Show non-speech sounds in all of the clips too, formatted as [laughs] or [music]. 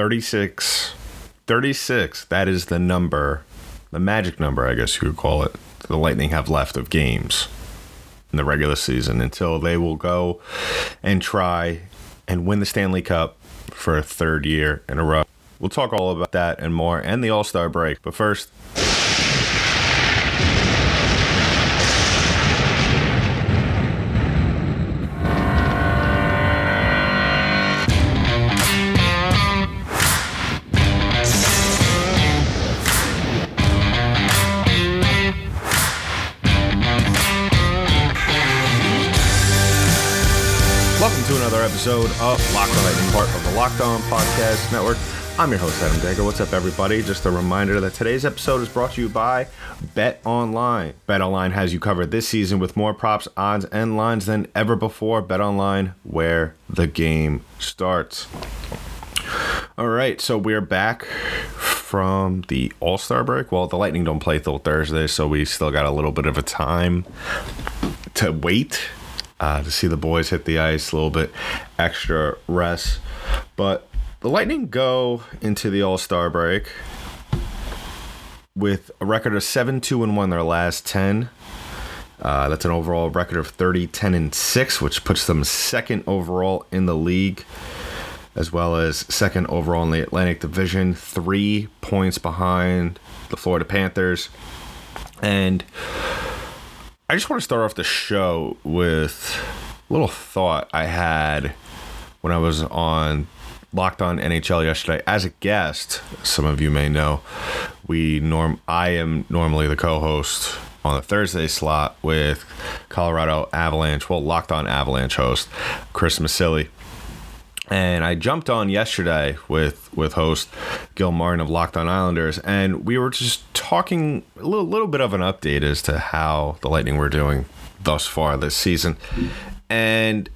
36. 36. That is the number, the magic number, I guess you could call it. The Lightning have left of games in the regular season until they will go and try and win the Stanley Cup for a third year in a row. We'll talk all about that and more and the All Star break. But first, episode of Locked On Lightning, part of the Locked On Podcast Network. I'm your host, Adam Dagger. What's up, everybody? Just a reminder that today's episode is brought to you by Bet Online. Bet Online has you covered this season with more props, odds, and lines than ever before. Bet Online, where the game starts. All right, so we're back from the All Star break. Well, the Lightning don't play till Thursday, so we still got a little bit of a time to wait uh, to see the boys hit the ice, a little bit extra rest. But the Lightning go into the All Star break with a record of 7 2 and 1 their last 10. Uh, that's an overall record of 30 10 and 6, which puts them second overall in the league, as well as second overall in the Atlantic Division, three points behind the Florida Panthers. And I just want to start off the show with a little thought I had when I was on Locked On NHL yesterday as a guest. Some of you may know we norm I am normally the co-host on the Thursday slot with Colorado Avalanche, well Locked On Avalanche host Chris Masilli. And I jumped on yesterday with with host Gil Martin of Locked On Islanders, and we were just talking a little, little bit of an update as to how the Lightning were doing thus far this season. And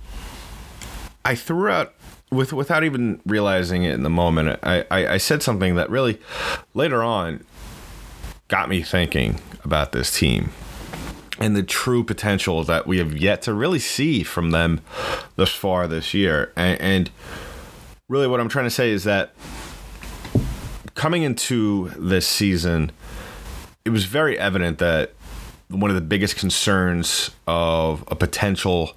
I threw out with without even realizing it in the moment. I, I, I said something that really later on got me thinking about this team and the true potential that we have yet to really see from them thus far this year. And, and, really, what I'm trying to say is that coming into this season, it was very evident that one of the biggest concerns of a potential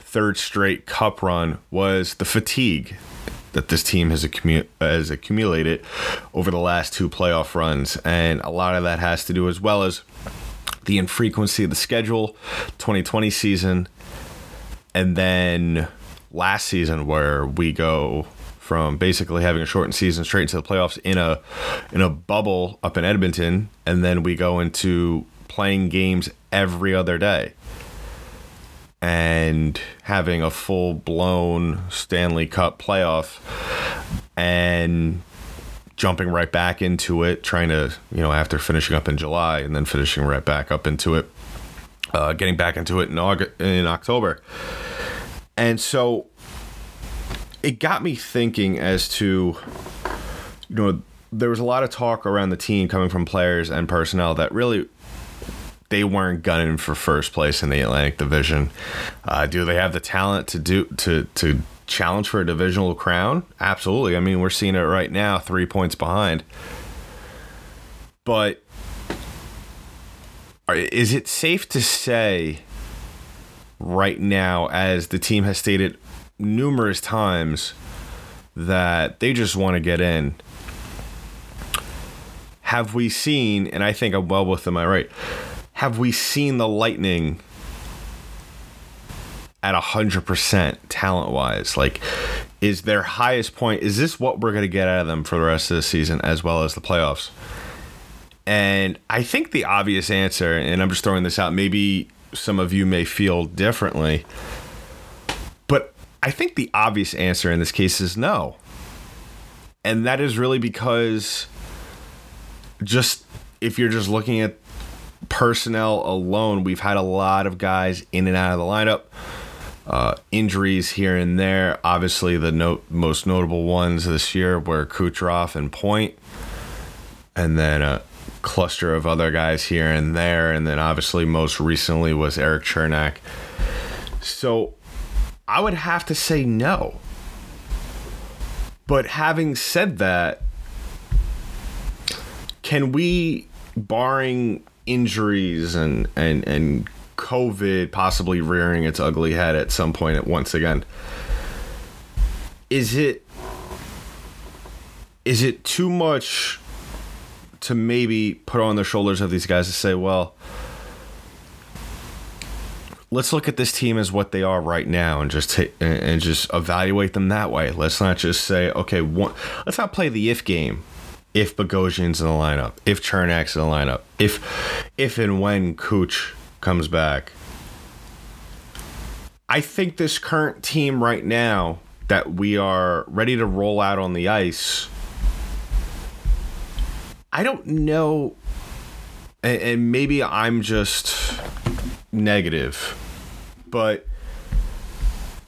third straight cup run was the fatigue that this team has, accumu- has accumulated over the last two playoff runs. And a lot of that has to do as well as the infrequency of the schedule, 2020 season, and then last season where we go from basically having a shortened season straight into the playoffs in a in a bubble up in Edmonton, and then we go into playing games every other day. And having a full blown Stanley Cup playoff and jumping right back into it, trying to, you know, after finishing up in July and then finishing right back up into it, uh, getting back into it in August, in October. And so it got me thinking as to, you know, there was a lot of talk around the team coming from players and personnel that really they weren't gunning for first place in the Atlantic Division. Uh, do they have the talent to do to to challenge for a divisional crown? Absolutely. I mean, we're seeing it right now, three points behind. But is it safe to say right now, as the team has stated numerous times, that they just want to get in? Have we seen, and I think I'm well with them, I right? Have we seen the Lightning at 100% talent wise? Like, is their highest point, is this what we're going to get out of them for the rest of the season as well as the playoffs? And I think the obvious answer, and I'm just throwing this out, maybe some of you may feel differently, but I think the obvious answer in this case is no. And that is really because just if you're just looking at personnel alone, we've had a lot of guys in and out of the lineup. Uh, injuries here and there. Obviously, the no- most notable ones this year were Kucherov and Point, and then a cluster of other guys here and there. And then, obviously, most recently was Erik Cernak. So, I would have to say no. But having said that, can we, barring injuries and and and COVID possibly rearing its ugly head at some point once again, is it is it too much to maybe put on the shoulders of these guys to say, well, let's look at this team as what they are right now and just take and just evaluate them that way. Let's not just say, okay, one, let's not play the if game. If Bogosian's in the lineup, if Cernak's in the lineup, if if and when Cooch comes back. I think this current team right now that we are ready to roll out on the ice I don't know, and, maybe I'm just negative, but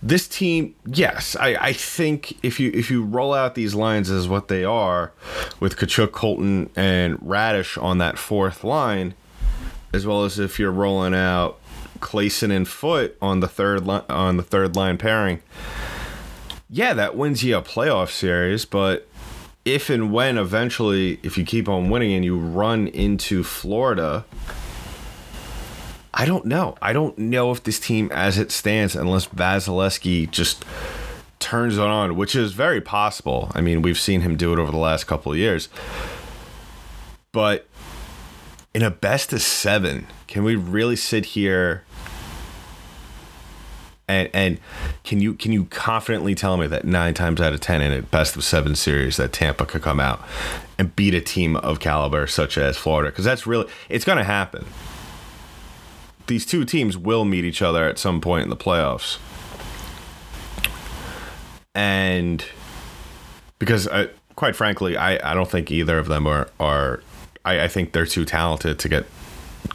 this team, yes, I, I think if you if you roll out these lines as what they are, with Katchouk, Colton, and Raddysh on that fourth line, as well as if you're rolling out Claesson and Foote on the third line on the third line pairing, yeah, that wins you a playoff series, but if and when eventually, if you keep on winning and you run into Florida, I don't know. I don't know if this team, as it stands, unless Vasilevskiy just turns it on, which is very possible. I mean, we've seen him do it over the last couple of years. But in a best of seven, can we really sit here and and can you can you confidently tell me that nine times out of ten in a best of seven series that Tampa could come out and beat a team of caliber such as Florida? Because that's really it's going to happen. These two teams will meet each other at some point in the playoffs, and because I, quite frankly, I, I don't think either of them are are I, I think they're too talented to get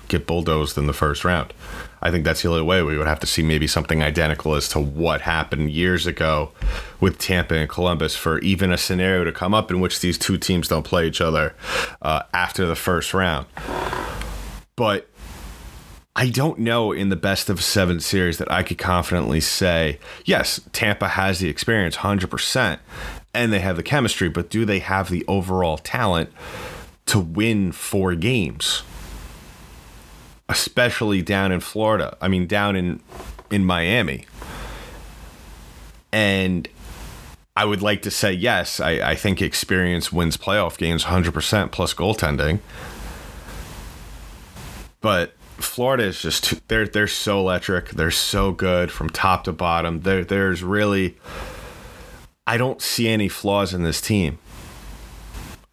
get bulldozed in the first round. I think that's the only way we would have to see maybe something identical as to what happened years ago with Tampa and Columbus for even a scenario to come up in which these two teams don't play each other uh, after the first round. But I don't know in the best of seven series that I could confidently say, yes, Tampa has the experience 100% and they have the chemistry, but do they have the overall talent to win four games? especially down in Florida. I mean, down in in Miami. And I would like to say yes. I, I think experience wins playoff games 100% plus goaltending. But Florida is just they're they're so electric. They're so good from top to bottom. There there's really I don't see any flaws in this team.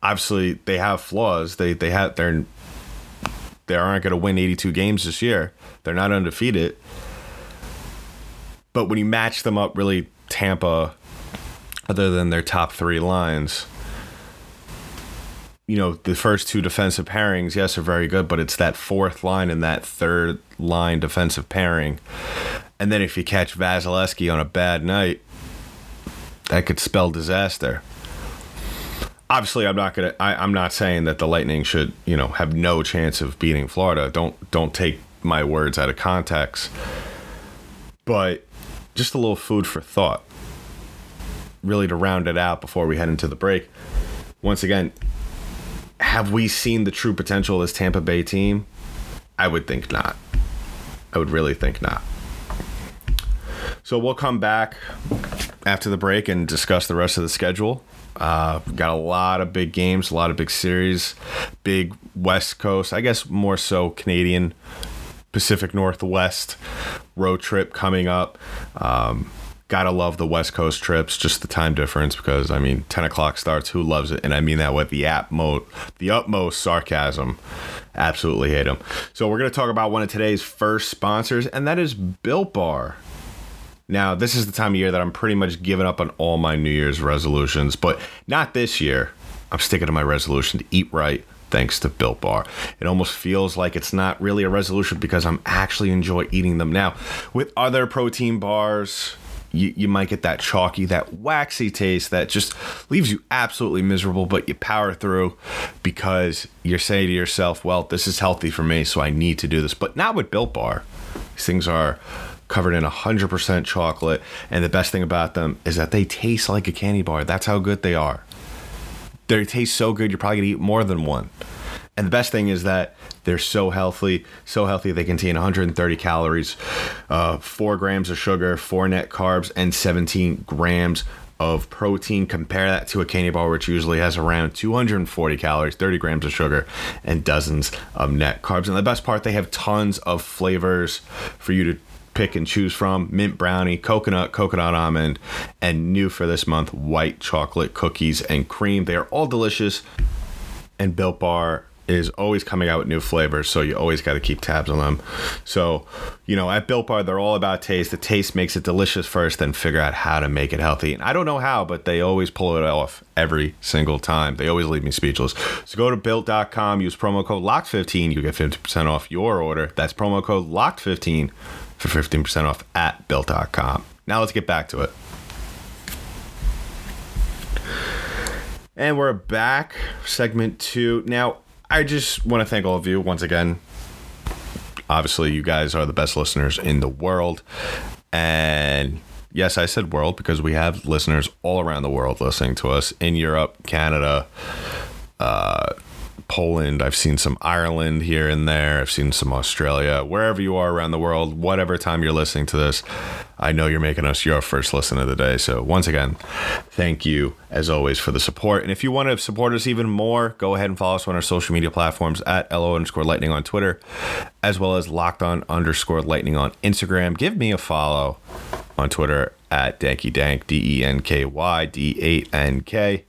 Obviously, they have flaws. They they have they're they aren't going to win 82 games this year. They're not undefeated. But when you match them up, really, Tampa, other than their top three lines, you know, the first two defensive pairings, yes, are very good, but it's that fourth line and that third line defensive pairing. And then if you catch Vasilevskiy on a bad night, that could spell disaster obviously I'm not gonna I, am not saying that the Lightning should, you know, have no chance of beating Florida. Don't don't take my words out of context. But just a little food for thought. Really to round it out before we head into the break. Once again, have we seen the true potential of this Tampa Bay team? I would think not. I would really think not. So we'll come back after the break and discuss the rest of the schedule. Uh, got a lot of big games, a lot of big series, big West Coast, I guess more so Canadian, Pacific Northwest road trip coming up. Um, gotta love the West Coast trips, just the time difference because I mean, 10 o'clock starts. Who loves it? And I mean that with the app utmost, the utmost sarcasm. Absolutely hate them. So we're gonna talk about one of today's first sponsors, and that is Built Bar. Now, this is the time of year that I'm pretty much giving up on all my New Year's resolutions, but not this year. I'm sticking to my resolution to eat right thanks to Built Bar. It almost feels like it's not really a resolution because I'm actually enjoy eating them now. With other protein bars, you, you might get that chalky, that waxy taste that just leaves you absolutely miserable, but you power through because you're saying to yourself, well, this is healthy for me, so I need to do this. But not with Built Bar. These things are covered in 100% chocolate. And the best thing about them is that they taste like a candy bar. That's how good they are. They taste so good, you're probably going to eat more than one. And the best thing is that they're so healthy, so healthy. They contain 130 calories, uh, four grams of sugar, four net carbs, and 17 grams of protein. Compare that to a candy bar, which usually has around 240 calories, 30 grams of sugar, and dozens of net carbs. And the best part, they have tons of flavors for you to pick and choose from mint brownie, coconut, coconut almond, and new for this month, white chocolate cookies and cream. They are all delicious. And Built Bar is always coming out with new flavors, so you always got to keep tabs on them. So, you know, at Built Bar, they're all about taste. The taste makes it delicious first, then figure out how to make it healthy. And I don't know how, but they always pull it off every single time. They always leave me speechless. So go to built.com, use promo code LOCKED15, you get 50% off your order. That's promo code LOCKED15 for 15% off at built.com. Now let's get back to it. And we're back, segment two. Now, I just want to thank all of you once again. Obviously, you guys are the best listeners in the world. And yes, I said world because we have listeners all around the world listening to us in Europe, Canada, uh, Poland. I've seen some Ireland here and there. I've seen some Australia. Wherever you are around the world, whatever time you're listening to this, I know you're making us your first listen of the day. So, once again, thank you as always for the support. And if you want to support us even more, go ahead and follow us on our social media platforms at LO underscore lightning on Twitter, as well as locked on underscore lightning on Instagram. Give me a follow on Twitter at Danky Dank, D E N K Y D 8 N K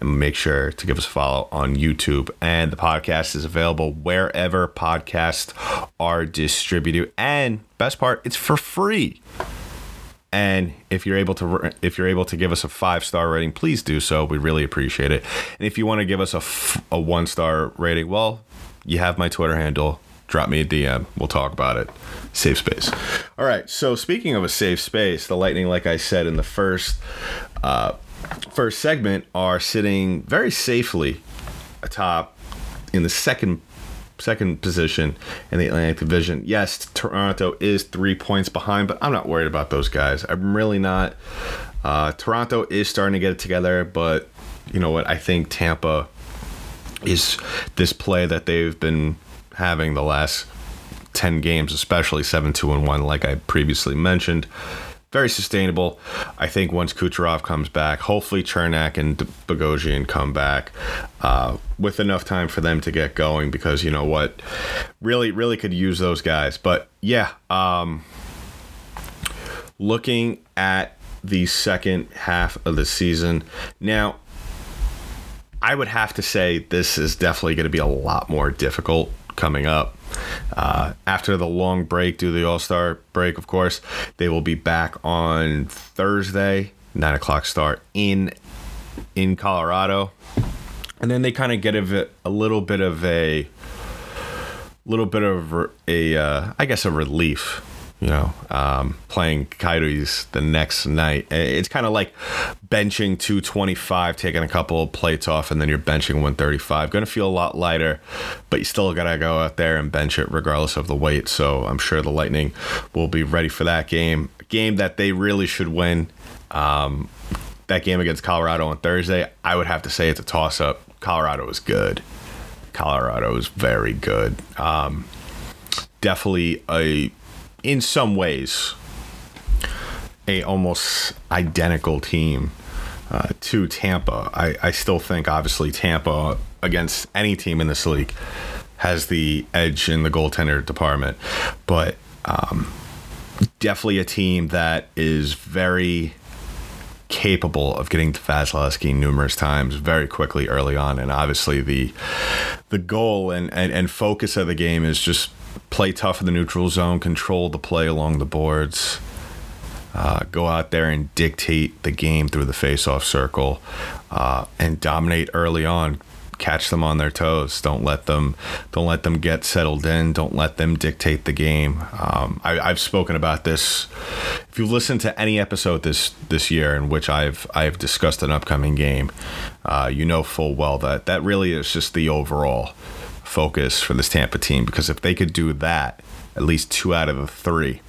and make sure to give us a follow on YouTube. And the podcast is available wherever podcasts are distributed. And best part, it's for free. And if you're able to if you're able to give us a five star rating, please do so. We really appreciate it. And if you want to give us a, f- a one star rating, well, you have my Twitter handle. Drop me a DM. We'll talk about it. Safe space. All right. So speaking of a safe space, the Lightning, like I said in the first uh, first segment are sitting very safely atop in the second second position in the Atlantic Division. Yes, Toronto is three points behind, but I'm not worried about those guys. I'm really not. Uh, Toronto is starting to get it together, but you know what? I think Tampa is this play that they've been having the last 10 games, especially 7 2 and 1, like I previously mentioned very sustainable. I think once Kucherov comes back, hopefully Cernak and Bogosian come back uh, with enough time for them to get going because you know what, really, really could use those guys. But yeah, um, looking at the second half of the season now. I would have to say this is definitely going to be a lot more difficult coming up. Uh, after the long break due to the All Star break, of course, they will be back on Thursday, nine o'clock start in in Colorado, and then they kind of get a, a little bit of a little bit of a uh, I guess a relief you know, um, playing Coyotes the next night. It's kind of like benching 225, taking a couple of plates off, and then you're benching 135. Going to feel a lot lighter, but you still got to go out there and bench it regardless of the weight. So I'm sure the Lightning will be ready for that game. A game that they really should win. Um, that game against Colorado on Thursday, I would have to say it's a toss up. Colorado is good. Colorado is very good. Um, definitely a in some ways a almost identical team uh, to Tampa. I, I still think obviously Tampa against any team in this league has the edge in the goaltender department, but um, definitely a team that is very capable of getting to Vasilevskiy numerous times very quickly early on. And obviously the the goal and, and, and focus of the game is just play tough in the neutral zone, control the play along the boards, uh, go out there and dictate the game through the face-off circle, uh, and dominate early on. Catch them on their toes. Don't let them. Don't let them get settled in. Don't let them dictate the game. Um, I, have spoken about this. If you listen to any episode this this year in which I've I've discussed an upcoming game, uh, you know full well that that really is just the overall focus for this Tampa team because if they could do that, at least two out of the three,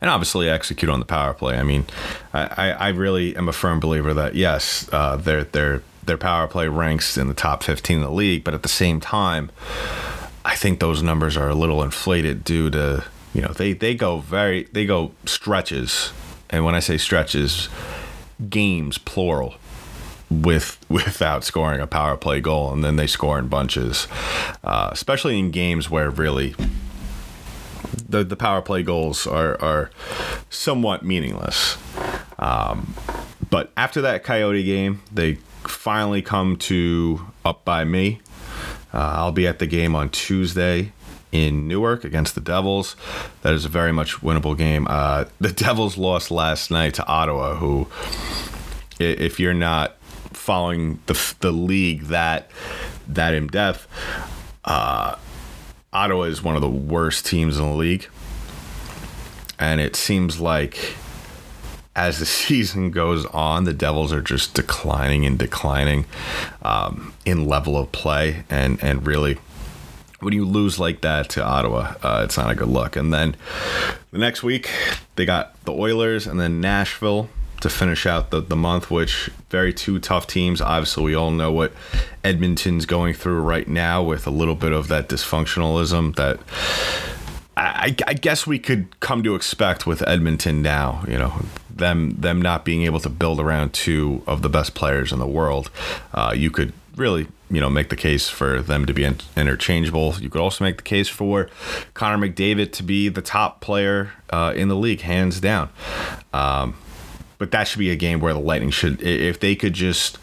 and obviously execute on the power play. I mean, I, I really am a firm believer that yes, uh, their their their power play ranks in the top 15 in the league, but at the same time, I think those numbers are a little inflated due to you know they they go very they go stretches, and when I say stretches, games plural with without scoring a power play goal, and then they score in bunches, uh, especially in games where really the the power play goals are are somewhat meaningless. Um, but after that Coyote game, they finally come to up by me. Uh, I'll be at the game on Tuesday in Newark against the Devils. That is a very much winnable game. Uh, the Devils lost last night to Ottawa, who, if you're not following the the league that that in depth, uh, Ottawa is one of the worst teams in the league, and it seems like as the [laughs] season goes on, the Devils are just declining and declining um, in level of play, and and really. When you lose like that to Ottawa, uh, it's not a good look. And then the next week, they got the Oilers and then Nashville to finish out the, the month, which very two tough teams. Obviously, we all know what Edmonton's going through right now with a little bit of that dysfunctionalism that I, I guess we could come to expect with Edmonton now. You know, them them not being able to build around two of the best players in the world. Uh, you could really you know make the case for them to be interchangeable. You could also make the case for Connor McDavid to be the top player uh, in the league, hands down. Um, but that should be a game where the Lightning should, if they could just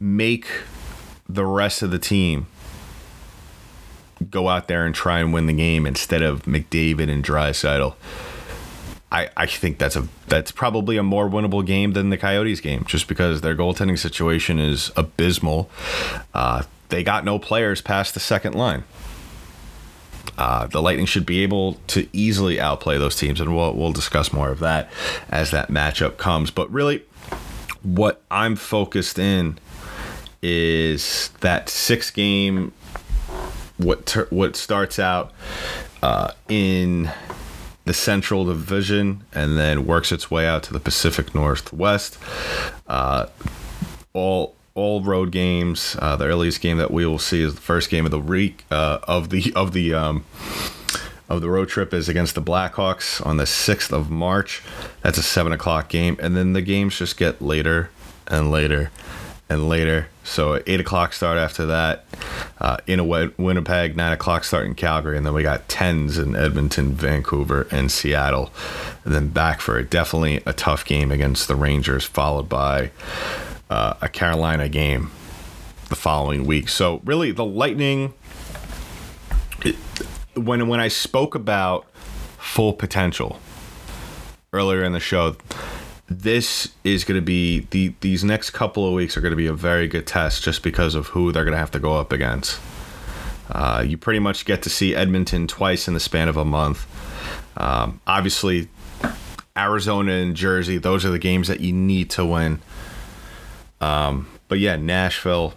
make the rest of the team go out there and try and win the game instead of McDavid and Draisaitl. I, I think that's a that's probably a more winnable game than the Coyotes game, just because their goaltending situation is abysmal. Uh, they got no players past the second line. Uh, the Lightning should be able to easily outplay those teams, and we'll we'll discuss more of that as that matchup comes. But really, what I'm focused in is that six game what ter- what starts out uh, in the Central Division and then works its way out to the Pacific Northwest. Uh, all all road games. Uh, the earliest game that we will see is the first game of the week uh, of the of the um, of the road trip is against the Blackhawks on the sixth of March. That's a seven o'clock game, and then the games just get later and later and later. So eight o'clock start after that uh, in a Winnipeg, nine o'clock start in Calgary, and then we got tens in Edmonton, Vancouver, and Seattle, and then back for a definitely a tough game against the Rangers, followed by uh, a Carolina game the following week. So really, the Lightning. It, when when I spoke about full potential earlier in the show, this is going to be the these next couple of weeks are going to be a very good test just because of who they're going to have to go up against. Uh, you pretty much get to see Edmonton twice in the span of a month. Um, obviously, Arizona and Jersey; those are the games that you need to win. Um, but yeah, Nashville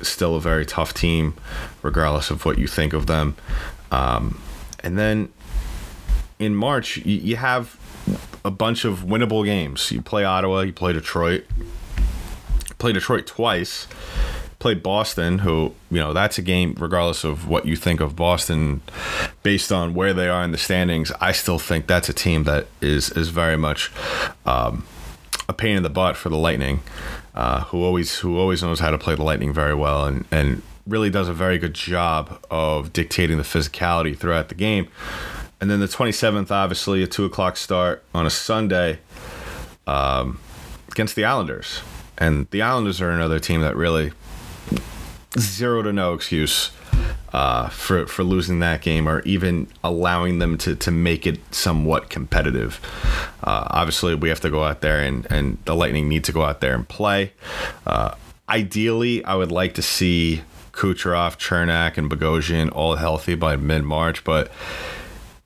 still a very tough team, regardless of what you think of them. Um, and then in March, you, you have a bunch of winnable games. You play Ottawa, you play Detroit, play Detroit twice, play Boston, who, you know, that's a game, regardless of what you think of Boston, based on where they are in the standings, I still think that's a team that is, is very much um, a pain in the butt for the Lightning, uh, who always who always knows how to play the Lightning very well and, and really does a very good job of dictating the physicality throughout the game. And then the 27th, obviously, a 2 o'clock start on a Sunday um, against the Islanders. And the Islanders are another team that really zero to no excuse uh, for for losing that game or even allowing them to to make it somewhat competitive. Uh, obviously, we have to go out there and and the Lightning need to go out there and play. Uh, ideally, I would like to see Kucherov, Cernak, and Bogosian all healthy by mid March, but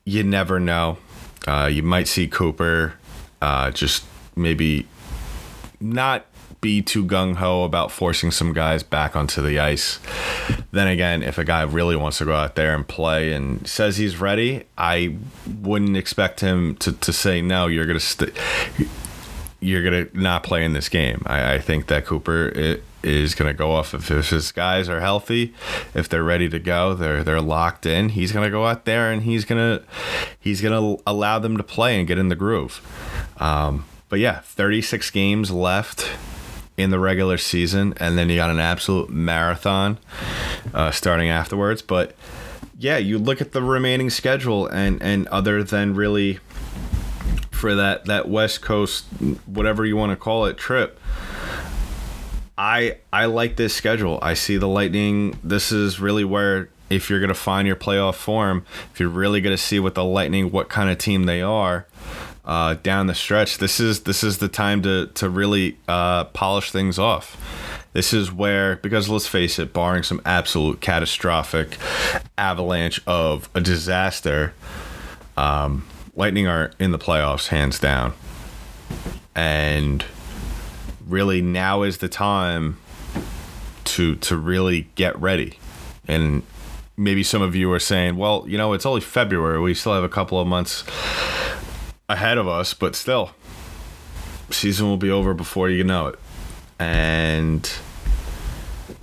you never know. Uh, you might see Cooper uh, just maybe not be too gung ho about forcing some guys back onto the ice. Then again, if a guy really wants to go out there and play and says he's ready, I wouldn't expect him to, to say no. You're gonna st- you're gonna not play in this game. I, I think that Cooper it, is gonna go off if his guys are healthy, if they're ready to go, they're they're locked in. He's gonna go out there and he's gonna he's gonna allow them to play and get in the groove. Um, but yeah, 36 games left in the regular season, and then you got an absolute marathon uh, starting afterwards. But yeah, you look at the remaining schedule, and and other than really for that that West Coast, whatever you want to call it, trip. I I like this schedule. I see the Lightning. This is really where if you're gonna find your playoff form, if you're really gonna see what the Lightning, what kind of team they are, uh, down the stretch, this is this is the time to to really uh, polish things off. This is where, because let's face it, barring some absolute catastrophic avalanche of a disaster, um, Lightning are in the playoffs hands down, and really now is the time to to really get ready. And maybe some of you are saying well you know it's only february. We still have a couple of months ahead of us, but still, season will be over before you know it. And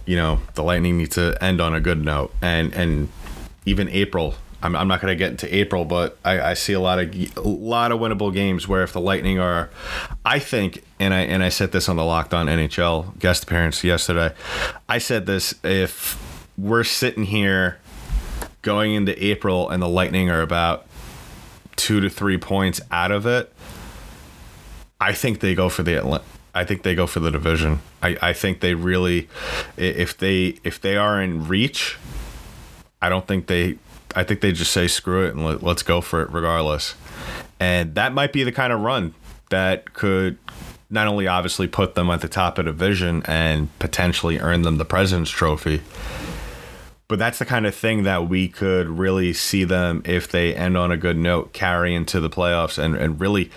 you know, the Lightning need to end on a good note. And and even April, I'm, I'm not going to get into April, but I, I see a lot of a lot of winnable games where if the Lightning are, I think, and I and I said this on the Locked On NHL guest appearance yesterday. I said this if we're sitting here going into April and the Lightning are about two to three points out of it, I think they go for the I think they go for the division. I, I think they really, if they if they are in reach, I don't think they. I think they just say screw it and let, let's go for it regardless. And that might be the kind of run that could not only obviously put them at the top of the division and potentially earn them the President's Trophy, but that's the kind of thing that we could really see them if they end on a good note carry into the playoffs and, and really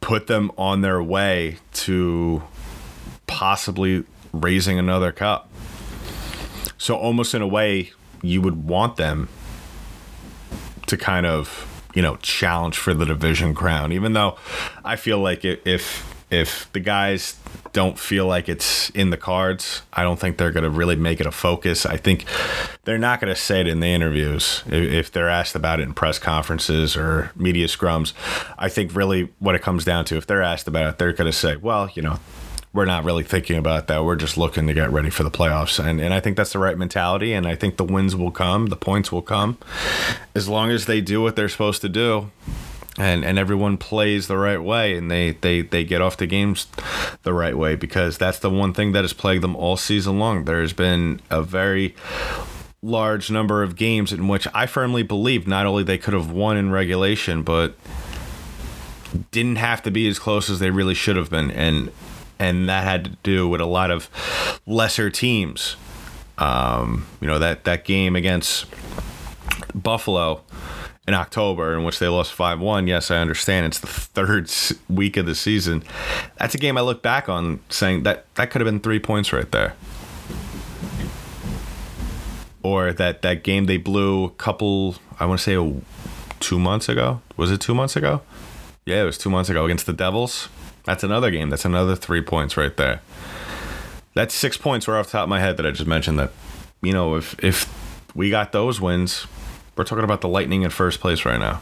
put them on their way to possibly raising another cup. So almost in a way you would want them to kind of, you know, challenge for the division crown even though I feel like if if the guys don't feel like it's in the cards, I don't think they're going to really make it a focus. I think they're not going to say it in the interviews if they're asked about it in press conferences or media scrums. I think really what it comes down to, if they're asked about it, they're going to say, well, you know, we're not really thinking about that. We're just looking to get ready for the playoffs. And, and I think that's the right mentality. And I think the wins will come, the points will come. As long as they do what they're supposed to do, and and everyone plays the right way and they they they get off the games the right way because that's the one thing that has plagued them all season long. There's been a very large number of games in which I firmly believe not only they could have won in regulation but didn't have to be as close as they really should have been. And and that had to do with a lot of lesser teams. Um, you know that that game against Buffalo in October in which they lost 5 1. Yes, I understand. It's the third [laughs] week of the season. That's a game I look back on saying that that could have been three points right there. Or that, that game they blew a couple, I want to say a, two months ago. Was it two months ago? Yeah, it was two months ago against the Devils. That's another game. That's another three points right there. That's six points right off the top of my head that I just mentioned that, you know, if, if we got those wins, we're talking about the Lightning in first place right now.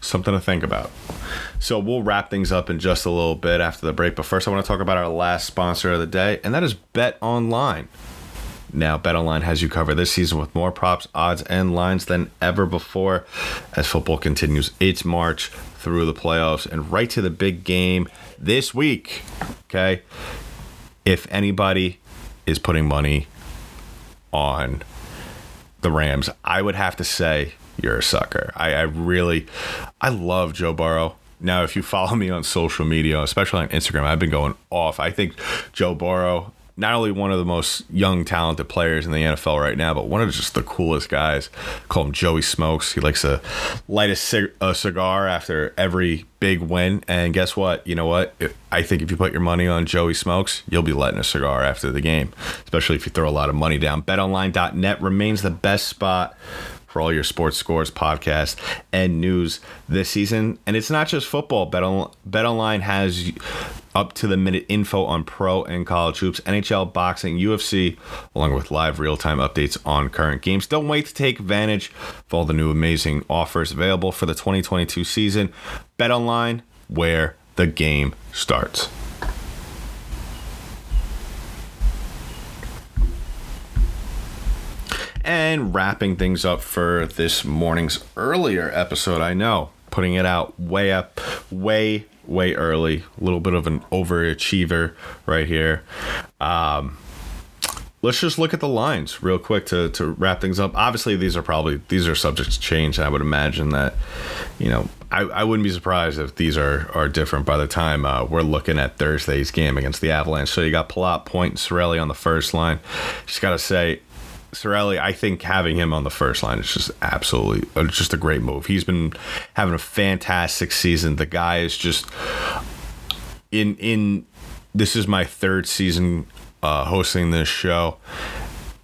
Something to think about. So we'll wrap things up in just a little bit after the break. But first, I want to talk about our last sponsor of the day, and that is Bet Online. Now, Bet Online has you covered this season with more props, odds, and lines than ever before as football continues its march through the playoffs and right to the big game this week. Okay. If anybody is putting money on the Rams, I would have to say you're a sucker. I, I really, I love Joe Burrow. Now, if you follow [laughs] me on social media, especially on Instagram, I've been going off. I think Joe Burrow not only one of the most young, talented players in the NFL right now, but one of just the coolest guys. Call him Joey Smokes. He likes to light a, cig- a cigar after every big win. And guess what? You know what? I think if you put your money on Joey Smokes, you'll be lighting a cigar after the game, especially if you throw a lot of money down. BetOnline.net remains the best spot for all your sports scores, podcasts, and news this season. And it's not just football. Bet, on, Bet Online has up to the minute info on pro and college hoops, NHL, boxing, UFC, along with live real time updates on current games. Don't wait to take advantage of all the new amazing offers available for the 2022 season. Bet Online, where the game starts. And wrapping things up for this morning's earlier episode, I know, putting it out way up, way, way early. A little bit of an overachiever right here. Um, let's just look at the lines real quick to, to wrap things up. Obviously, these are probably these are subject to change. I would imagine that, you know, I, I wouldn't be surprised if these are are different by the time uh, we're looking at Thursday's game against the Avalanche. So you got Palat, Point, and Cirelli on the first line. Just got to say, Cirelli, I think having him on the first line is just absolutely uh, just a great move. He's been having a fantastic season. The guy is just in in. This is my third season uh, hosting this show,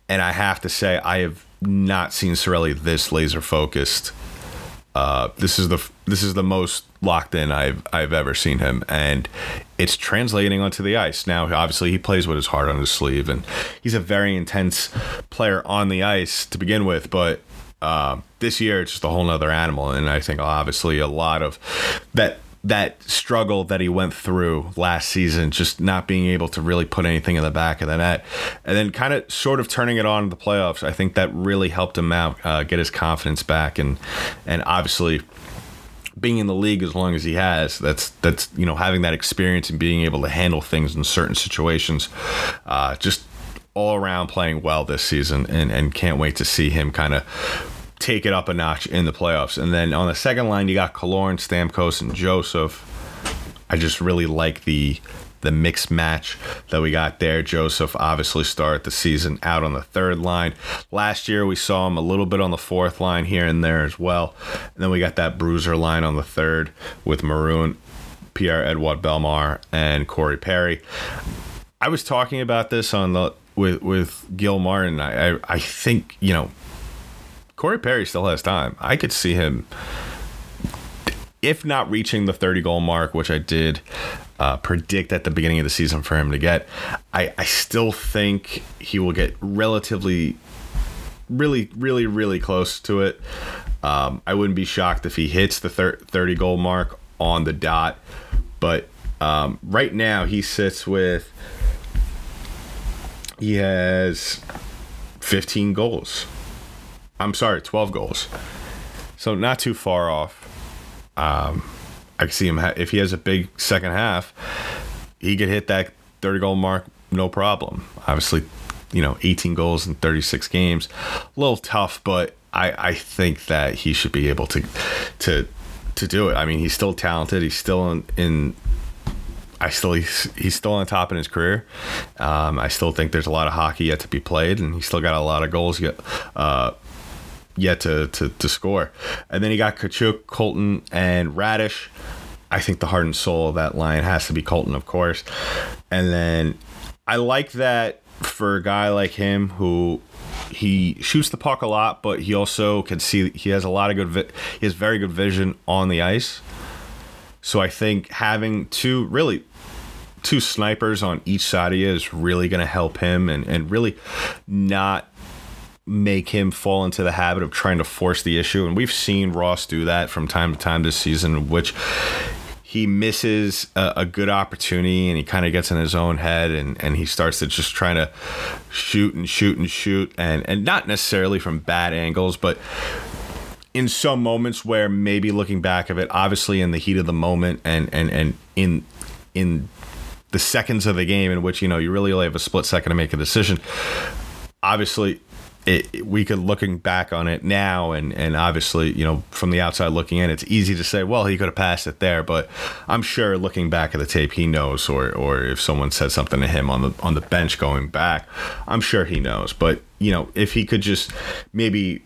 and I have to say I have not seen Cirelli this laser focused. Uh, this is the this is the most locked in I've I've ever seen him, and it's translating onto the ice. Now, obviously, he plays with his heart on his sleeve, and he's a very intense player on the ice to begin with. But uh, this year, it's just a whole nother animal, and I think obviously a lot of that that struggle that he went through last season, just not being able to really put anything in the back of the net, and then kind of sort of turning it on in the playoffs. I think that really helped him out, uh, get his confidence back, and and obviously being in the league as long as he has, that's that's you know having that experience and being able to handle things in certain situations, uh, just all around playing well this season, and and can't wait to see him kind of take it up a notch in the playoffs. And then on the second line, you got Killorn, Stamkos, and Joseph. I just really like the the mixed match that we got there. Joseph obviously started the season out on the third line. Last year we saw him a little bit on the fourth line here and there as well. And then we got that bruiser line on the third with Maroon, Pierre Edouard Bellemare, and Corey Perry. I was talking about this on the with with Gil Martin. I, I, I think you know Corey Perry still has time. I could see him if not reaching the 30 goal mark, which I did uh, predict at the beginning of the season for him to get, I, I still think he will get relatively, really, really, really close to it. Um, I wouldn't be shocked if he hits the 30 goal mark on the dot. But um, right now, he sits with, he has 15 goals. I'm sorry, 12 goals. So not too far off. Um, I can see him ha- if he has a big second half, he could hit that 30 goal mark no problem. Obviously, you know, 18 goals in 36 games, a little tough, but I I think that he should be able to to to do it. I mean, he's still talented. He's still in, in I still he's, he's still on top in his career. Um, I still think there's a lot of hockey yet to be played, and he's still got a lot of goals yet. Uh, yet to, to, to score. And then he got Katchouk, Colton, and Raddysh. I think the heart and soul of that line has to be Colton, of course. And then I like that for a guy like him who he shoots the puck a lot, but he also can see he has a lot of good vi- he has very good vision on the ice. So I think having two really two snipers on each side of you is really going to help him and and really not make him fall into the habit of trying to force the issue. And we've seen Ross do that from time to time this season, which he misses a, a good opportunity and he kind of gets in his own head and, and he starts to just trying to shoot and shoot and shoot and, and not necessarily from bad angles, but in some moments where maybe looking back of it, obviously in the heat of the moment and, and, and in in the seconds of the game in which, you know, you really only have a split second to make a decision. Obviously, it, we could looking back on it now and and obviously you know from the outside looking in it's easy to say well he could have passed it there but i'm sure looking back at the tape he knows or or if someone said something to him on the on the bench going back i'm sure he knows. But you know if he could just maybe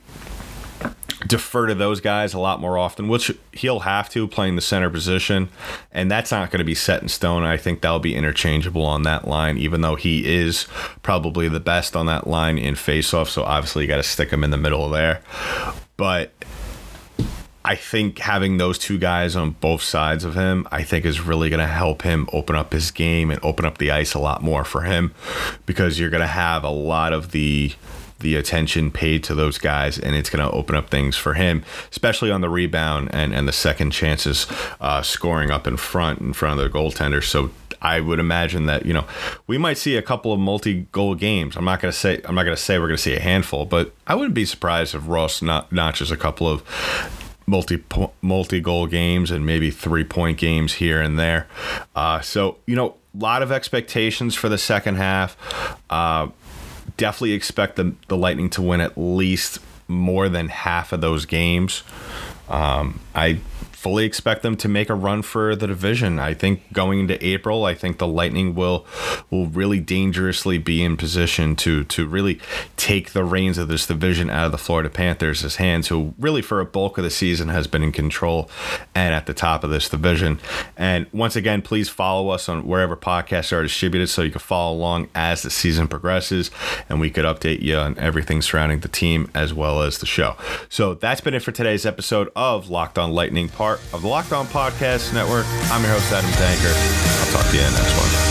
defer to those guys a lot more often, which he'll have to playing the center position. And that's not going to be set in stone. I think that'll be interchangeable on that line, even though he is probably the best on that line in faceoff. So obviously, you got to stick him in the middle there. But I think having those two guys on both sides of him, I think is really going to help him open up his game and open up the ice a lot more for him because you're going to have a lot of the the attention paid to those guys, and it's going to open up things for him, especially on the rebound and, and the second chances uh, scoring up in front, in front of the goaltender. So I would imagine that you know we might see a couple of multi-goal games. I'm not going to say I'm not going to say we're going to see a handful, but I wouldn't be surprised if Ross not, notches a couple of multi multi goal games and maybe three point games here and there. Uh, so you know, a lot of expectations for the second half. Uh, definitely expect the, the Lightning to win at least more than half of those games. Um, I fully expect them to make a run for the division. I think going into April, I think the Lightning will will really dangerously be in position to to really take the reins of this division out of the Florida Panthers' hands, who really for a bulk of the season has been in control and at the top of this division. And once again, please follow us on wherever podcasts are distributed so you can follow along as the season progresses and we could update you on everything surrounding the team as well as the show. So that's been it for today's episode of Locked On Lightning part of the Locked On Podcast Network. I'm your host, Adam Danker. I'll talk to you in the next one.